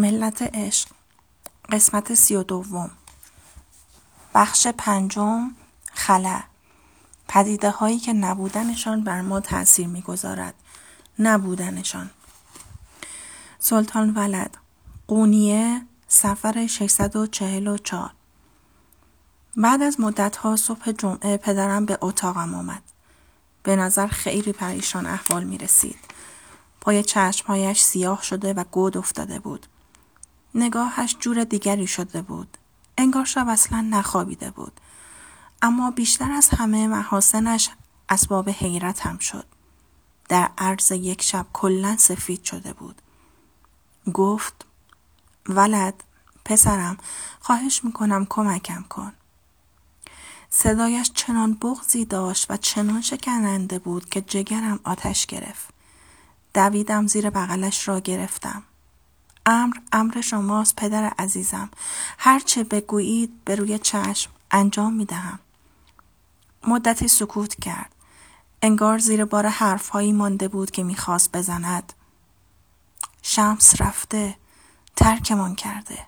ملت عشق. قسمت سی و دوم. بخش پنجم خلا پدیده هایی که نبودنشان بر ما تأثیر می‌گذارد. نبودنشان. سلطان ولد. قونیه سفر 644 بعد از ها صبح جمعه پدرم به اتاقم آمد. به نظر خیلی پریشان احوال می رسید. پای چشمهایش سیاه شده و گود افتاده بود. نگاهش جور دیگری شده بود. انگار شب اصلا نخوابیده بود. اما بیشتر از همه محاسنش اسباب حیرت هم شد. در عرض یک شب کلا سفید شده بود. گفت ولد پسرم خواهش می‌کنم کمکم کن. صدایش چنان بغزی داشت و چنان شکننده بود که جگرم آتش گرفت. دویدم زیر بغلش را گرفتم. امر امر شماست پدر عزیزم هرچه بگویید به روی چشم انجام می دهم. مدتی سکوت کرد. انگار زیر بار حرفهایی مانده بود که می‌خواست بزند. شمس رفته. ترکمان کرده.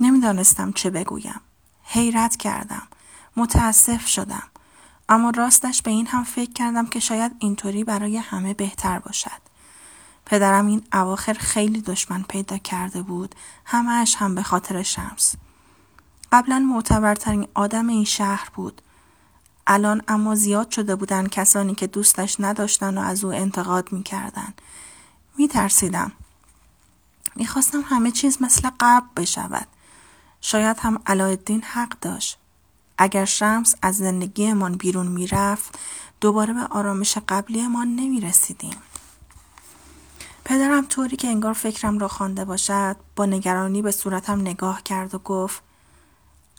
نمی‌دانستم چه بگویم. حیرت کردم. متاسف شدم. اما راستش به این هم فکر کردم که شاید اینطوری برای همه بهتر باشد. پدرم این اواخر خیلی دشمن پیدا کرده بود همهش هم به خاطر شمس. قبلا معتبرترین آدم این شهر بود. الان اما زیاد شده بودن کسانی که دوستش نداشتن و از او انتقاد می‌کردن. میترسیدم. می‌خواستم همه چیز مثل قبل بشود. شاید هم علایالدین حق داشت. اگر شمس از زندگیمان بیرون می‌رفت دوباره به آرامش قبلیمان نمی رسیدیم. پدرم طوری که انگار فکرم را خوانده باشد با نگرانی به صورتم نگاه کرد و گفت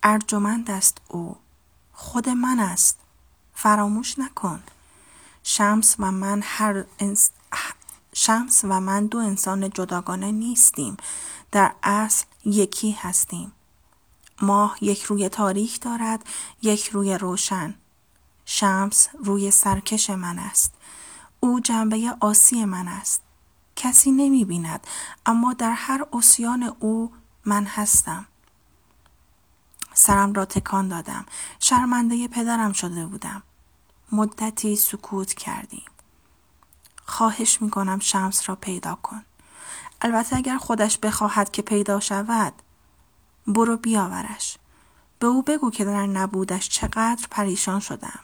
ارجمند است او خود من است. فراموش نکن. شمس و من هر شمس و من دو انسان جداگانه نیستیم. در اصل یکی هستیم. ماه یک روی تاریک دارد یک روی روشن. شمس روی سرکش من است. او جنبه آسی من است. کسی نمی بیند اما در هر اسیان او من هستم. سرم را تکان دادم. شرمنده پدرم شده بودم. مدتی سکوت کردیم. خواهش می کنم شمس را پیدا کن. البته اگر خودش بخواهد که پیدا شود برو بیاورش. به او بگو که در نبودش چقدر پریشان شدم.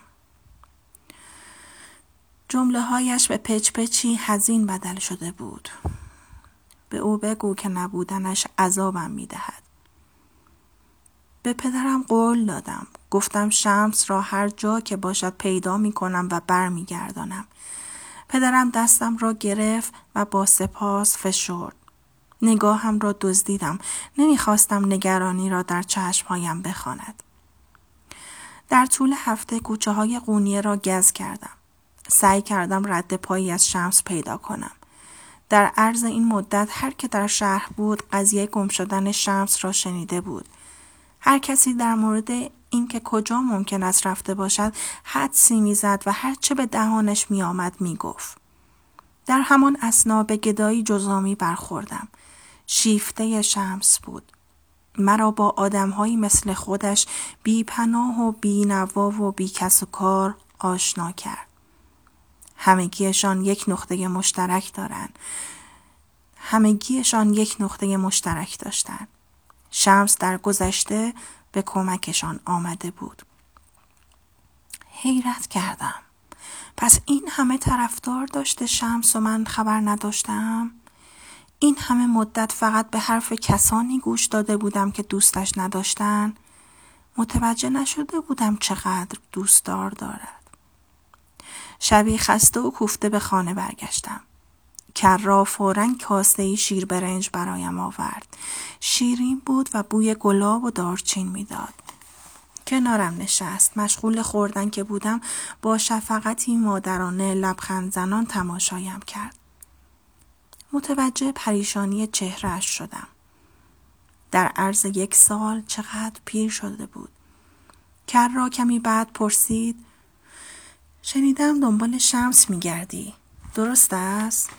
جمله هایش به پچ پچی هزین بدل شده بود. به او بگو که نبودنش عذابم می‌دهد. به پدرم قول دادم. گفتم شمس را هر جا که باشد پیدا می کنم و برمیگردانم. پدرم دستم را گرفت و با سپاس فشرد. نگاهم را دزدیدم. نمی‌خواستم نگرانی را در چشمهایم بخواند. در طول هفته کوچه های قونیه را گز کردم. سعی کردم رد پایی از شمس پیدا کنم در عرض این مدت هر که در شهر بود قضیه گم شدن شمس را شنیده بود هر کسی در مورد اینکه کجا ممکن است رفته باشد حدسی می‌زد و هرچه به دهانش میآمد می‌گفت در همان اسنا به گدایی جزامی برخوردم شیفته شمس بود. مرا با آدمهایی مثل خودش بی پناه و بی نوا و بی کس و کار آشنا کرد. همگیشان یک نقطه مشترک دارند. همگیشان یک نقطه مشترک داشتند. شمس در گذشته به کمکشان آمده بود. حیرت کردم. پس این همه طرفدار داشته شمس و من خبر نداشتم؟ این همه مدت فقط به حرف کسانی گوش داده بودم که دوستش نداشتن متوجه نشده بودم چقدر دوستدار دارد شبی خسته و کوفته به خانه برگشتم. کرا فورا کاسه ای شیر برنج برایم آورد. شیرین بود و بوی گلاب و دارچین می‌داد. کنارم نشست. مشغول خوردن که بودم با شفقتی مادرانه لبخند زنان تماشایم کرد. متوجه پریشانی چهرهش شدم. در عرض یک سال چقدر پیر شده بود. کر را کمی بعد پرسید شنیدم دنبال شمس میگردی. درست است؟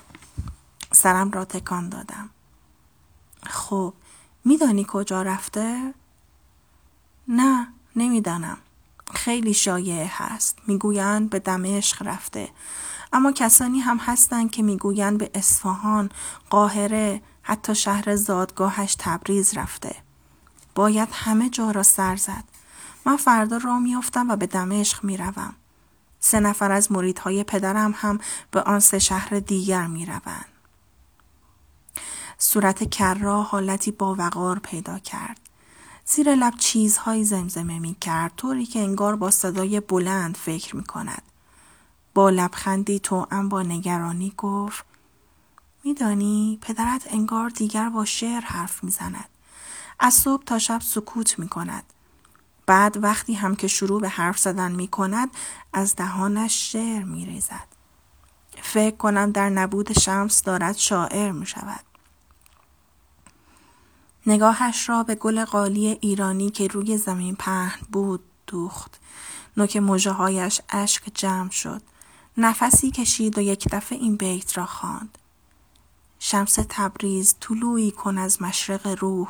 سرم را تکان دادم. خب میدانی کجا رفته؟ نه نمی‌دانم خیلی شایع هست می‌گویند به دمشق رفته اما کسانی هم هستند که می‌گویند به اصفهان قاهره حتی شهر زادگاهش تبریز رفته باید همه جا را سر زد من فردا را میافتم و به دمشق می‌روم سه نفر از مریدهای پدرم هم به آن سه شهر دیگر می‌روند صورت کرا حالتی با وقار پیدا کرد زیر لب چیزهایی زمزمه می کرد طوری که انگار با صدای بلند فکر می کند. با لبخندی تو با نگرانی گفت میدانی پدرت انگار دیگر با شعر حرف می‌زند از صبح تا شب سکوت می کند. بعد وقتی هم که شروع به حرف زدن می کند از دهانش شعر می ریزد. فکر کنم در نبود شمس دارد شاعر می شود. نگاهش را به گل قالی ایرانی که روی زمین پهن بود دوخت. نوک مجه هایش اشک جمع شد. نفسی کشید و یک دفعه این بیت را خواند. شمس تبریز طلوعی کن از مشرق روح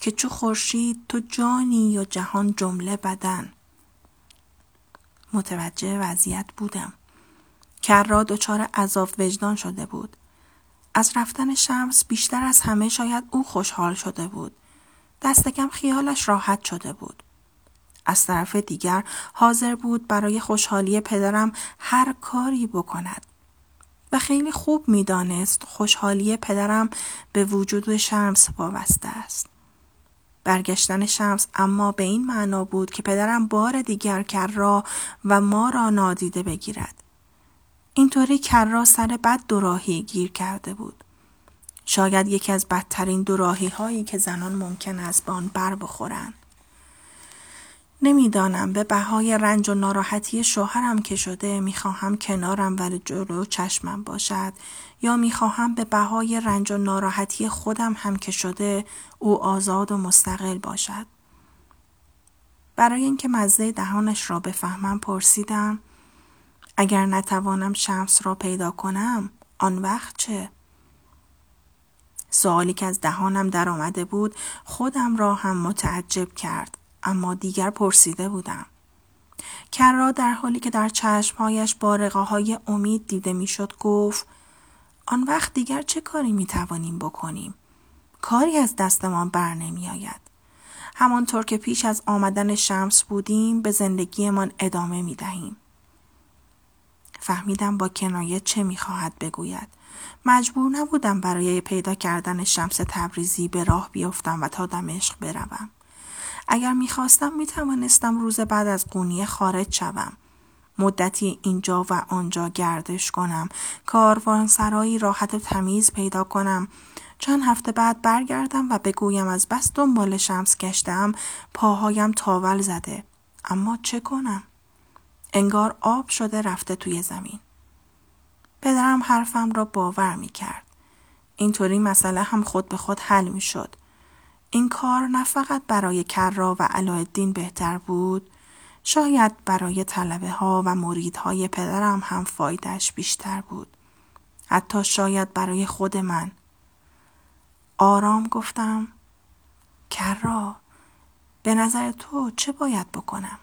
که چو خورشید تو جانی و جهان جمله بدن. متوجه وضعیت بودم. کرا دچار عذاب وجدان شده بود. از رفتن شمس بیشتر از همه شاید او خوشحال شده بود. دست کم خیالش راحت شده بود. از طرف دیگر حاضر بود برای خوشحالی پدرم هر کاری بکند. و خیلی خوب می‌دانست خوشحالی پدرم به وجود شمس وابسته است. برگشتن شمس اما به این معنا بود که پدرم بار دیگر کرا و ما را نادیده بگیرد. اینطوری کرا سر بد دوراهی گیر کرده بود. شاید یکی از بدترین دوراهی هایی که زنان ممکن است به آن بر بخورند. نمی‌دانم به بهای رنج و ناراحتی شوهرم که شده می‌خواهم کنارم ولی جلو چشمم باشد یا می‌خواهم به بهای رنج و ناراحتی خودم هم که شده او آزاد و مستقل باشد. برای اینکه مزه دهانش را بفهمم پرسیدم اگر نتوانم شمس را پیدا کنم آن وقت چه؟ سوالی که از دهانم در آمده بود خودم را هم متعجب کرد اما دیگر پرسیده بودم. کرا در حالی که در چشمهایش بارقه های امید دیده می‌شد گفت آن وقت دیگر چه کاری می توانیم بکنیم؟ کاری از دستمان بر نمی آید. همانطور که پیش از آمدن شمس بودیم به زندگیمان ادامه می دهیم. فهمیدم با کنایه چه می خواهد بگوید. مجبور نبودم برای پیدا کردن شمس تبریزی به راه بیفتم و تا دمشق بروم. اگر می‌خواستم می‌توانستم روز بعد از قونیه خارج شوم. مدتی اینجا و آنجا گردش کنم کاروانسرایی راحت و تمیز پیدا کنم چند هفته بعد برگردم و بگویم از بس دنبال شمس گشتم پاهایم تاول زده اما چه کنم انگار آب شده رفته توی زمین پدرم حرفم را باور می کرد. اینطوری مسئله هم خود به خود حل می شد. این کار نه فقط برای کرا و علایالدین بهتر بود شاید برای طلبه ها و مریدهای پدرم هم فایدهش بیشتر بود. حتی شاید برای خود من. آرام گفتم کرا به نظر تو چه باید بکنم؟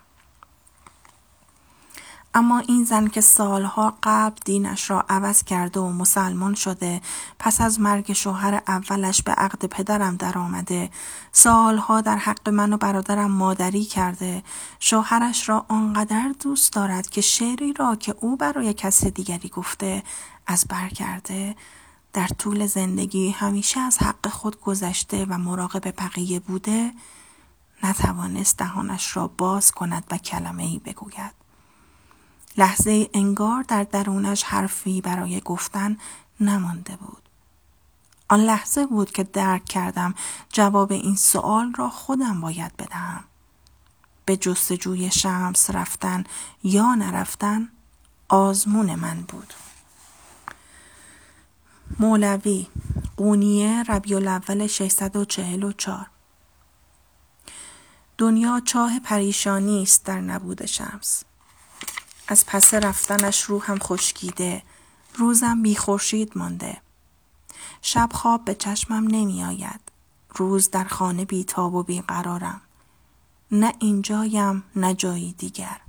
اما این زن که سالها قبل دینش را عوض کرده و مسلمان شده پس از مرگ شوهر اولش به عقد پدرم درآمده. سالها در حق من و برادرم مادری کرده. شوهرش را آنقدر دوست دارد که شعری را که او برای کس دیگری گفته از بر کرده. در طول زندگی همیشه از حق خود گذشته و مراقب بقیه بوده نتوانست دهانش را باز کند و کلمه ای بگوید. لحظه انگار در درونش حرفی برای گفتن نمانده بود. آن لحظه بود که درک کردم جواب این سوال را خودم باید بدهم. به جستجوی شمس رفتن یا نرفتن آزمون من بود. مولوی قونیه ربیع الاول 644 دنیا چاه پریشانی است در نبود شمس از پس رفتنش روحم خشکیده روزم بی خورشید مانده شب خواب به چشمم نمی آید. روز در خانه بیتاب و بیقرارم. نه اینجایم نه جایی دیگر.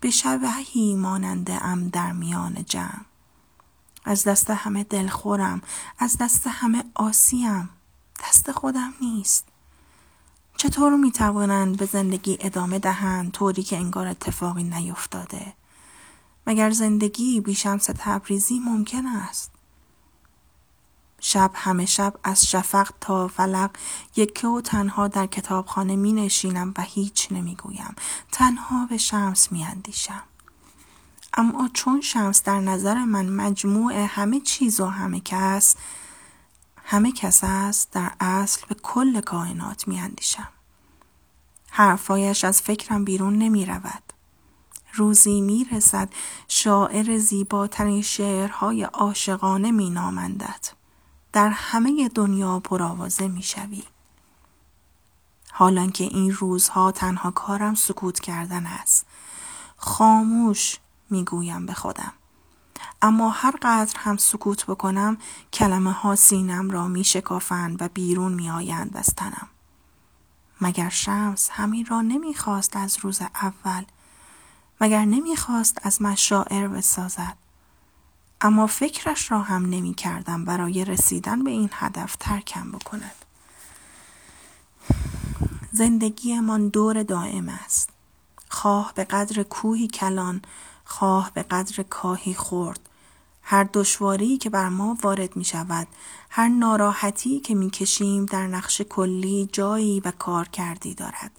به شبهی ماننده ام در میان جمع. از دست همه دلخورم از دست همه آسیم دست خودم نیست چطور می توانند به زندگی ادامه دهند طوری که انگار اتفاقی نیفتاده مگر زندگی بیشمس تبریزی ممکن است شب همه شب از شفق تا فلق یکه و تنها در کتابخانه می نشینم و هیچ نمی گویم. تنها به شمس می اندیشم. اما چون شمس در نظر من مجموع همه چیز و همه کس همه کس است در اصل به کل کائنات می اندیشم. حرفایش از فکرم بیرون نمی رود. روزی می رسد شاعر زیباترین شعرهای عاشقانه می نامندد. در همه دنیا پرآوازه می شوی. حالان که این روزها تنها کارم سکوت کردن است. خاموش می‌گویم به خودم. اما هر قدر هم سکوت بکنم کلمه ها سینم را می شکافند و بیرون می آیند از تنم. مگر شمس همین را نمی‌خواست از روز اول؟ مگر نمی‌خواست از من شاعر بسازد؟ اما فکرش را هم نمی کردم برای رسیدن به این هدف ترکم بکند. زندگیمان دور دائم است. خواه به قدر کوهی کلان خواه به قدر کاهی خورد. هر دشواری که بر ما وارد می شود هر ناراحتی که می کشیم در نقش کلی جایی و کار کردی دارد.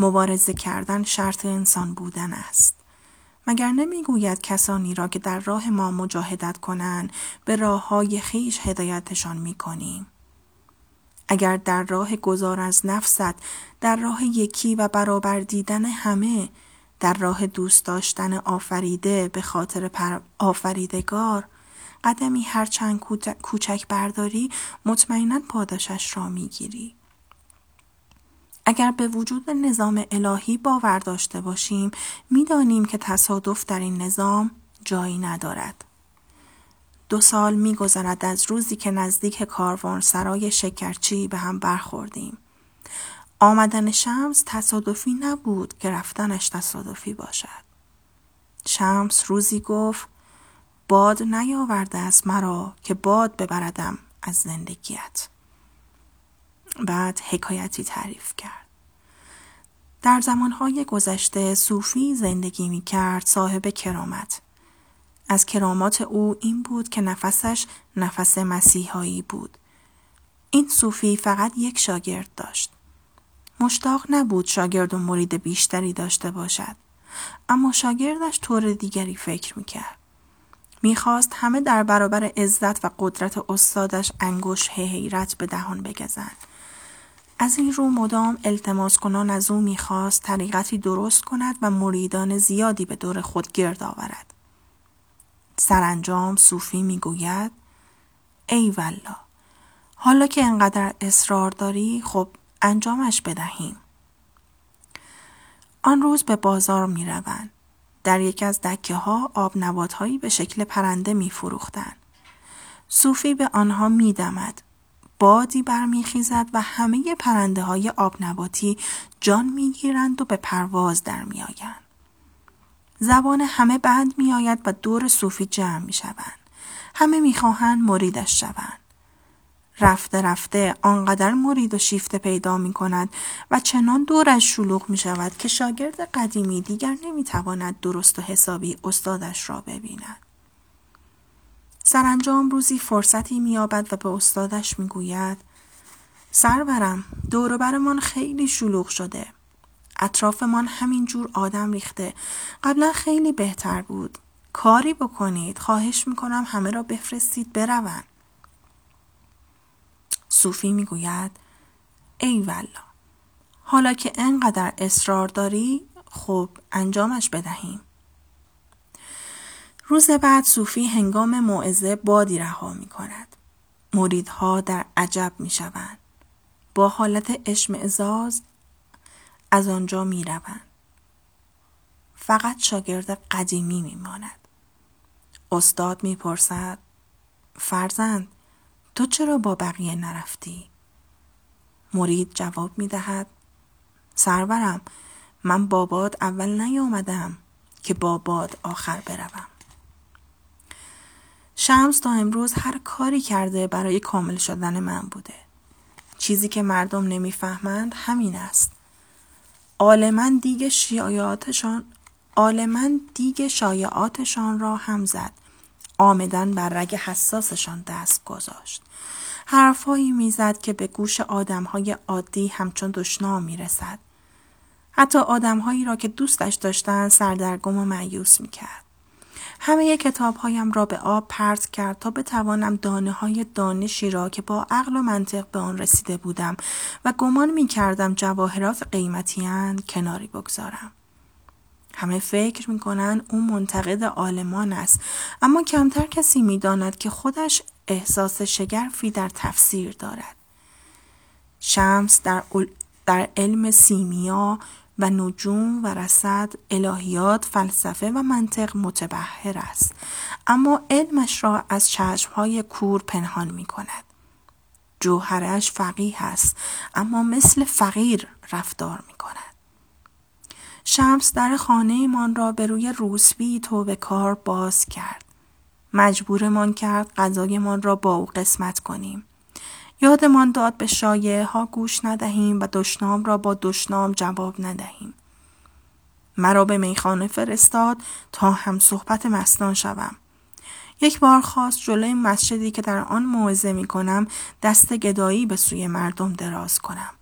مبارزه کردن شرط انسان بودن است. مگر نمی‌گوید کسانی را که در راه ما مجاهدت کنند به راه های خیش هدایتشان می کنیم. اگر در راه گذار از نفست در راه یکی و برابر دیدن همه در راه دوست داشتن آفریده به خاطر پر آفریدگار قدمی هرچند کوچک برداری مطمئنا پاداشش را می‌گیری. اگر به وجود نظام الهی باور داشته باشیم می‌دانیم که تصادف در این نظام جایی ندارد. دو سال میگذرد از روزی که نزدیک کاروان سرای شکرچی به هم برخوردیم. آمدن شمس تصادفی نبود که رفتنش تصادفی باشد. شمس روزی گفت باد نیاورده از مرا که باد ببردم از زندگیت. بعد حکایتی تعریف کرد. در زمانهای گذشته صوفی زندگی می کرد صاحب کرامت. از کرامات او این بود که نفسش نفس مسیحایی بود. این صوفی فقط یک شاگرد داشت. مشتاق نبود شاگرد و مرید بیشتری داشته باشد. اما شاگردش طور دیگری فکر می‌کرد. می‌خواست همه در برابر عزت و قدرت استادش انگوش حیرت به دهان بگزند. از این رو مدام التماس کنان از او می‌خواست طریقتی درست کند و مریدان زیادی به دور خود گرد آورد. سرانجام صوفی می‌گوید ای والا حالا که انقدر اصرار داری خب انجامش بدهیم. آن روز به بازار می روند. در یکی از دکه ها آب نبات هایی به شکل پرنده می فروختن. صوفی به آنها می دمد. بادی برمیخیزد و همه پرنده های آب نباتی جان می گیرند و به پرواز در می آیند. زبان همه بند می آید و دور صوفی جمع می شوند. همه می خواهند مریدش شوند. رفته رفته آنقدر مرید و شیفته پیدا می کند و چنان دورش شلوغ می شود که شاگرد قدیمی دیگر نمی تواند درست و حسابی استادش را ببیند. سرانجام روزی فرصتی مییابد و به استادش می‌گوید سرورم برمان خیلی شلوغ شده. اطرافمان همینجور آدم ریخته. قبلا خیلی بهتر بود. کاری بکنید. خواهش می‌کنم همه را بفرستید بروند. صوفی می‌گوید ای والا حالا که انقدر اصرار داری خب انجامش بدهیم روز بعد صوفی هنگام موعظه بادی رها می کند. مریدها در عجب می شوند. با حالت اشمعزاز از آنجا می روند. فقط شاگرد قدیمی می ماند. استاد می پرسد فرزند تو چرا با بقیه نرفتی؟ مرید جواب می دهد سرورم من باباد اول نیامدم که باباد آخر بروم. شمس تا امروز هر کاری کرده برای کامل شدن من بوده. چیزی که مردم نمی‌فهمند همین است. عالما دیگ شایعاتشان عالما دیگ شایعاتشان را هم زد. آمدن بر رگ حساسشان دست گذاشت. حرفهایی می‌زد که به گوش آدمهای عادی همچون دشنام می‌رسد. حتی آدمهایی را که دوستش داشتند سردرگم و معیوس می‌کرد. همه کتابهایم را به آب پرت کرد تا بتوانم دانه های دانشی را که با عقل و منطق به آن رسیده بودم و گمان می کردم جواهرات قیمتیان کناری بگذارم. همه فکر می کنند او منتقد آلمان است. اما کمتر کسی می داند که خودش احساس شگرفی در تفسیر دارد. شمس در, در علم سیمیا و نجوم و رسد الهیات فلسفه و منطق متبهر است. اما علمش را از چشمهای کور پنهان می کند جوهرش فقیه است اما مثل فقیر رفتار می کند شمس در خانه من را به روی روسبی تو به کار باز کرد مجبورمان کرد غذایمان را با او قسمت کنیم یادمان داد به شایعه ها گوش ندهیم و دشنام را با دشنام جواب ندهیم. مرا به میخانه فرستاد تا هم صحبت مستان شوم. یک بار خواست جلوی مسجدی که در آن موعظه می کنم دست گدایی به سوی مردم دراز کنم.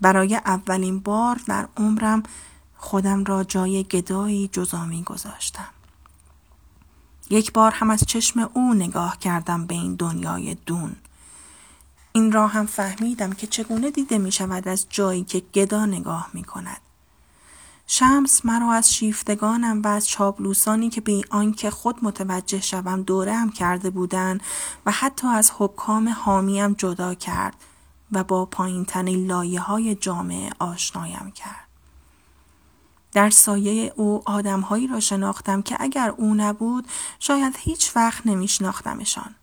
برای اولین بار در عمرم خودم را جای گدایی جزامی گذاشتم. یک بار هم از چشم او نگاه کردم به این دنیای دون. این را هم فهمیدم که چگونه دیده می شود از جایی که گدا نگاه می کند. شمس مرا از شیفتگانم و از چابلوسانی که به آنکه خود متوجه شوم دوره هم کرده بودند و حتی از حکام حامیم جدا کرد و با پایین تنی لایه های جامعه آشنایم کرد. در سایه او آدمهایی را شناختم که اگر او نبود شاید هیچ وقت نمیشناختمشان.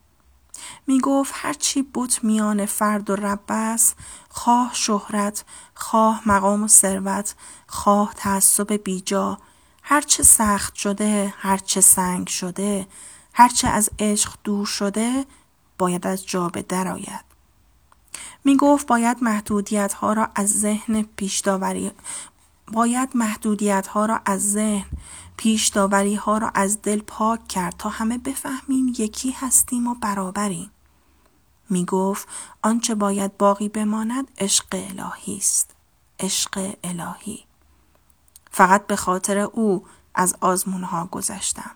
می گفت هرچی بوت میان فرد و رب است خواه شهرت خواه مقام و ثروت خواه تعصب بیجا هرچه سخت شده هرچه سنگ شده هرچه از عشق دور شده باید از جا به در آید می گفت باید محدودیت ها را از ذهن پیش باید محدودیت ها را از ذهن پیش ها را از دل پاک کرد تا همه بفهمیم یکی هستیم و برابریم. می گفت آنچه باید باقی بماند عشق الهی است. عشق الهی. فقط به خاطر او از آزمون ها گذشتم.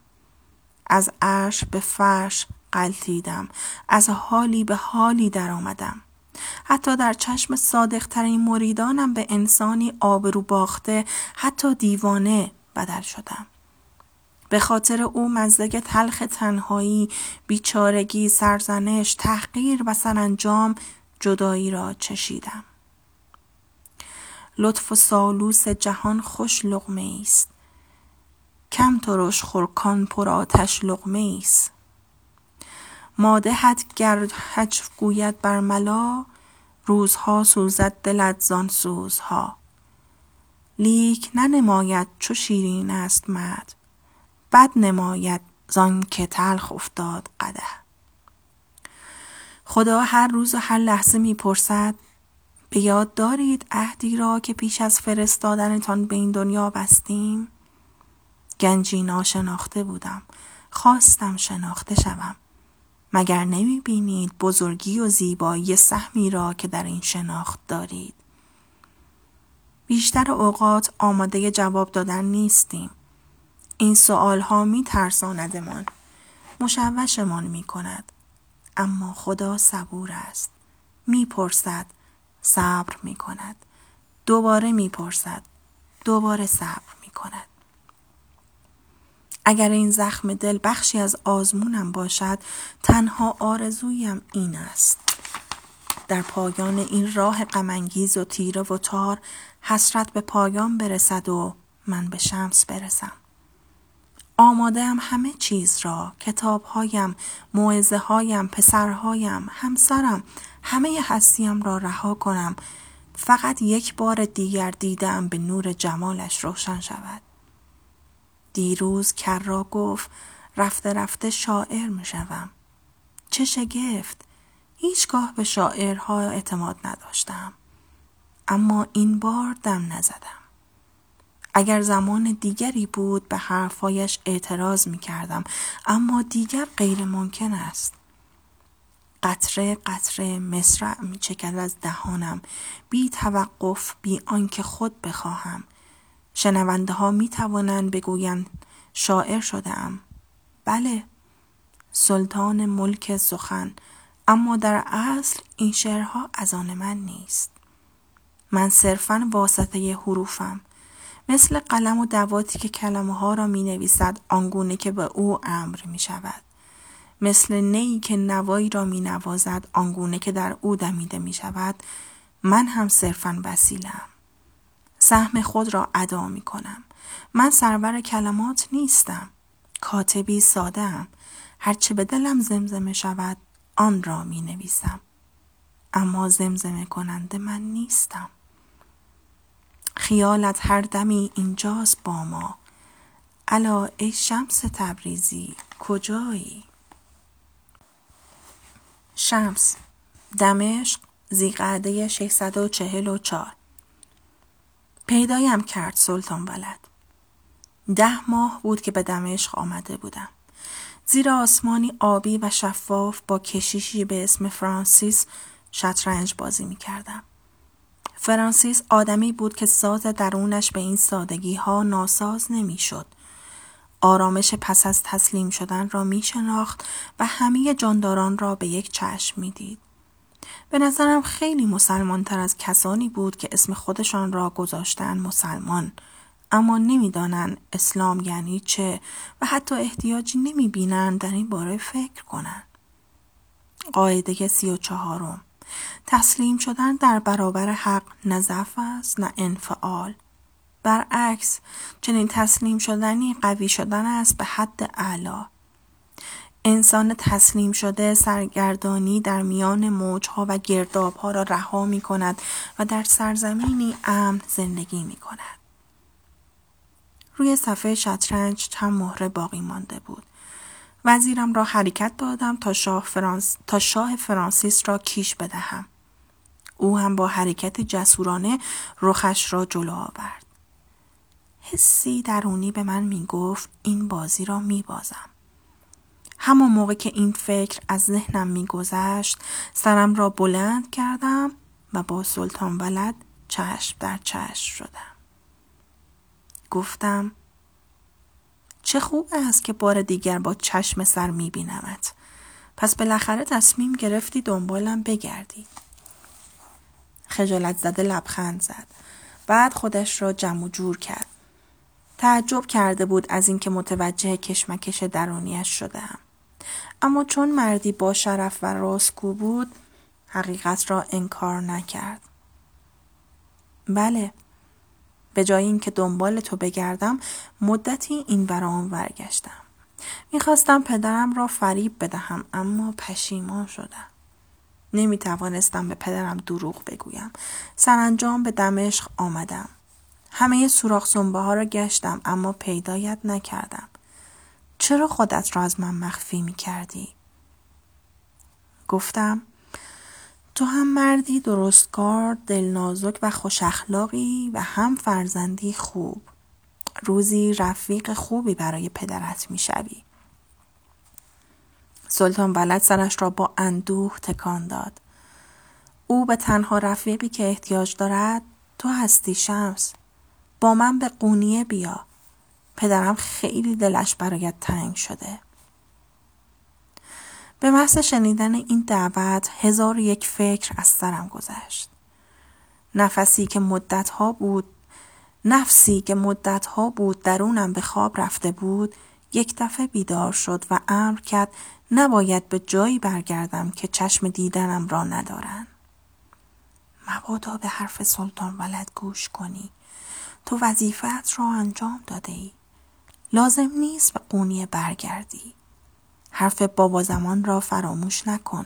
از عرش به فرش قلتیدم. از حالی به حالی در آمدم. حتی در چشم صادقترین مریدانم به انسانی آبرو باخته حتی دیوانه بدل شدم. به خاطر او مزدگ تلخ تنهایی، بیچارگی، سرزنش، تحقیر و سرانجام جدایی را چشیدم. لطف و سالوس جهان خوش لغمه است. کم ترش خورکان پر آتش لغمه است. مادهت گر حجف گوید بر ملا روزها سوزد دلت زان سوزها. لیک ننماید چو شیرین است مد بد نماید زان که تلخ افتاد قده خدا هر روز و هر لحظه می‌پرسد به یاد دارید عهدی را که پیش از فرستادنتان به این دنیا بستیم؟ گنجی ناشناخته بودم خواستم شناخته شوم. مگر نمی بینید بزرگی و زیبایی سهمی را که در این شناخت دارید؟ بیشتر اوقات آماده جواب دادن نیستیم. این سوال ها می ترساندمان مشوشمان می کند اما خدا صبور است. می پرسد صبر می کند دوباره می پرسد دوباره صبر می کند اگر این زخم دل بخشی از آزمونم باشد تنها آرزویم این است. در پایان این راه غمانگیز و تیره و تار حسرت به پایان برسد و من به شمس برسم. آماده هم همه چیز را کتابهایم موعظه هایم پسرهایم همسرم همه هستیم را رها کنم. فقط یک بار دیگر دیدم به نور جمالش روشن شود. دیروز کرا گفت رفته رفته شاعر می شوم. چه شگفت. هیچگاه به شاعرها اعتماد نداشتم. اما این بار دم نزدم. اگر زمان دیگری بود به حرفایش اعتراض می کردم اما دیگر غیر ممکن است. قطره قطره مصرع می چکد از دهانم. بی توقف بی آنکه خود بخواهم. شنونده ها می توانند بگویند شاعر شدم بله سلطان ملک سخن اما در اصل این شعرها از آن من نیست. من صرفا واسطه حروفم. مثل قلم و دواتی که کلمه ها را می نویسد آنگونه که به او امر می شود مثل نیی که نوایی را می نوازد آنگونه که در او دمیده می شود من هم صرفا وسیلم سهم خود را ادا می کنم من سرور کلمات نیستم. کاتبی ساده ام. هرچه به دلم زمزمه شود آن را می نویسم اما زمزمه کننده من نیستم. خیالت هر دمی اینجاست با ما. الا ای شمس تبریزی کجایی؟ شمس دمشق زیقعده 644 پیدایم کرد سلطان ولد ده ماه بود که به دمشق آمده بودم زیر آسمانی آبی و شفاف با کشیشی به اسم فرانسیس شطرنج بازی می کردم. فرانسیس آدمی بود که ساز درونش به این سادگی ها ناساز نمی شد. آرامش پس از تسلیم شدن را می شناخت و همه جانداران را به یک چشم می دید. به نظرم خیلی مسلمان تر از کسانی بود که اسم خودشان را گذاشتن مسلمان. اما نمی‌دانند اسلام یعنی چه و حتی احتیاجی نمی بینند در این باره فکر کنند. قاعده سی و چهارم. تسلیم شدن در برابر حق نه ضعف است نه انفعال. برعکس چنین تسلیم شدنی قوی شدن است به حد اعلا انسان تسلیم شده سرگردانی در میان موجها و گردابها را رها می کند و در سرزمینی امن زندگی می کند. روی صفحه شطرنج چند مهره باقی مانده بود. وزیرم را حرکت دادم تا شاه, فرانس... تا شاه فرانسیس را کیش بدهم. او هم با حرکت جسورانه رخش را جلو آورد. حسی درونی به من می گفت این بازی را می بازم. همان موقع که این فکر از ذهنم میگذشت سرم را بلند کردم و با سلطان ولد چشم در چشم شدم. گفتم چه خوب است که بار دیگر با چشم سر میبینمت. پس بالاخره تصمیم گرفتی دنبالم بگردی. خجالت زده لبخند زد. بعد خودش را جمع جور کرد. تعجب کرده بود از اینکه متوجه کشمکش درونیش شدم. اما چون مردی با شرف و راستگو بود حقیقت را انکار نکرد. بله به جای اینکه دنبال تو بگردم مدتی این برام ورگشتم. می‌خواستم پدرم را فریب بدهم اما پشیمان شدم. نمی توانستم به پدرم دروغ بگویم. سرانجام به دمشق آمدم. همه سوراخ زنبه ها را گشتم اما پیدایت نکردم. چرا خودت را از من مخفی می کردی؟ گفتم تو هم مردی درستکار دلنازک و خوش اخلاقی و هم فرزندی خوب. روزی رفیق خوبی برای پدرت می‌شوی. سلطان ولد سرش را با اندوه تکان داد. او به تنها رفیقی که احتیاج دارد تو هستی شمس. با من به قونیه بیا. پدرم خیلی دلش برایت تنگ شده به محض شنیدن این دعوت هزار یک فکر از سرم گذشت. نفسی که مدتها بود نفسی که مدتها بود درونم به خواب رفته بود یک دفعه بیدار شد و امر کرد نباید به جایی برگردم که چشم دیدنم را ندارن. مبادا به حرف سلطان ولد گوش کنی. تو وظیفت را انجام داده ای. لازم نیست به قونیه برگردی. حرف بابا زمان را فراموش نکن.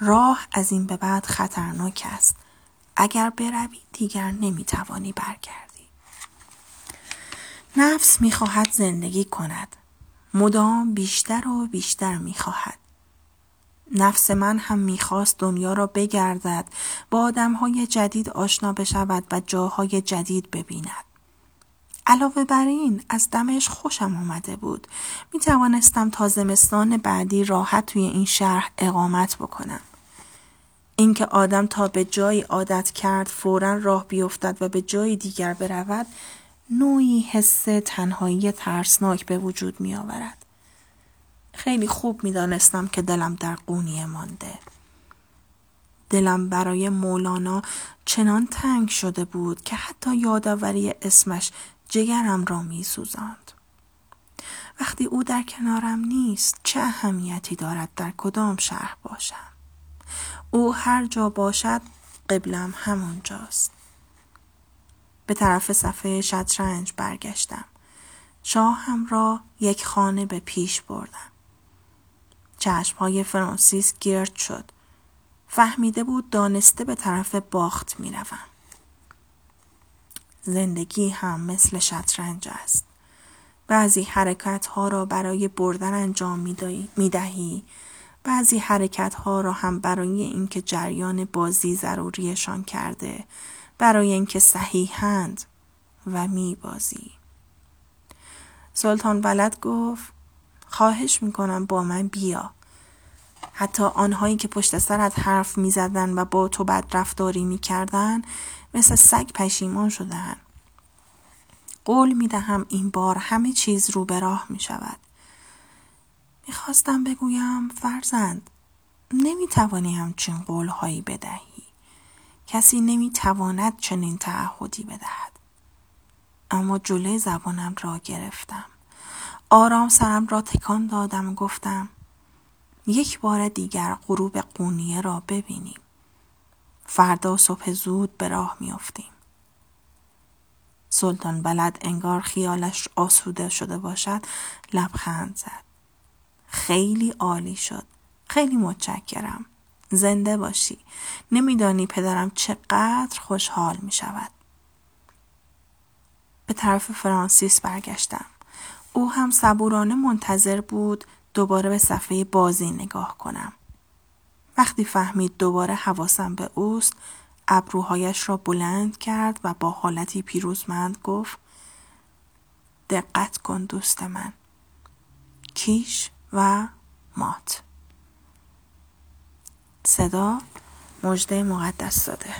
راه از این به بعد خطرناک است. اگر بروی دیگر نمی‌توانی برگردی. نفس می‌خواهد زندگی کند. مدام بیشتر و بیشتر می‌خواهد. نفس من هم می‌خواست دنیا را بگردد با آدمهای جدید آشنا بشود و جاهای جدید ببیند. علاوه بر این از دمش خوشم آمده بود. می توانستم تا زمستان بعدی راحت توی این شهر اقامت بکنم. اینکه آدم تا به جایی عادت کرد فورا راه بیفتد و به جای دیگر برود نوعی حس تنهایی ترسناک به وجود می آورد. خیلی خوب می دانستم که دلم در قونیه مانده. دلم برای مولانا چنان تنگ شده بود که حتی یادآوری اسمش جگرم را می سوزند. وقتی او در کنارم نیست چه اهمیتی دارد در کدام شهر باشم؟ او هر جا باشد قبلم همونجاست. به طرف صفحه شطرنج برگشتم. شاهم را یک خانه به پیش بردم. چشمهای فرانسیس گرد شد. فهمیده بود دانسته به طرف باخت می روم. زندگی هم مثل شطرنج است. بعضی حرکت ها را برای بردن انجام می دهی. بعضی حرکت ها را هم برای اینکه جریان بازی ضروریشان کرده. برای اینکه صحیحند و می بازی. سلطان ولد گفت خواهش می‌کنم با من بیا. حتی آنهایی که پشت سرت حرف می زدن و با تو بد رفتاری مثل سگ پشیمان شدن. قول می دهم این بار همه چیز رو به راه می شود. می‌خواستم بگویم فرزند نمی توانی همچین قول هایی بدهی. کسی نمی تواند چنین تعهدی بدهد. اما جلوی زبانم را گرفتم. آرام سرم را تکان دادم و گفتم یک بار دیگر غروب قونیه را ببینیم. فردا صبح زود به راه میافتیم. سلطان بلد انگار خیالش آسوده شده باشد لبخند زد. خیلی عالی شد. خیلی متشکرم. زنده باشی. نمیدانی پدرم چقدر خوشحال می شود. به طرف فرانسیس برگشتم. او هم صبورانه منتظر بود دوباره به صفحه بازی نگاه کنم. وقتی فهمید دوباره حواسم به اوست ابروهایش را بلند کرد و با حالتی پیروزمند گفت دقت کن دوست من کیش و مات. صدا مجده مقدس داده.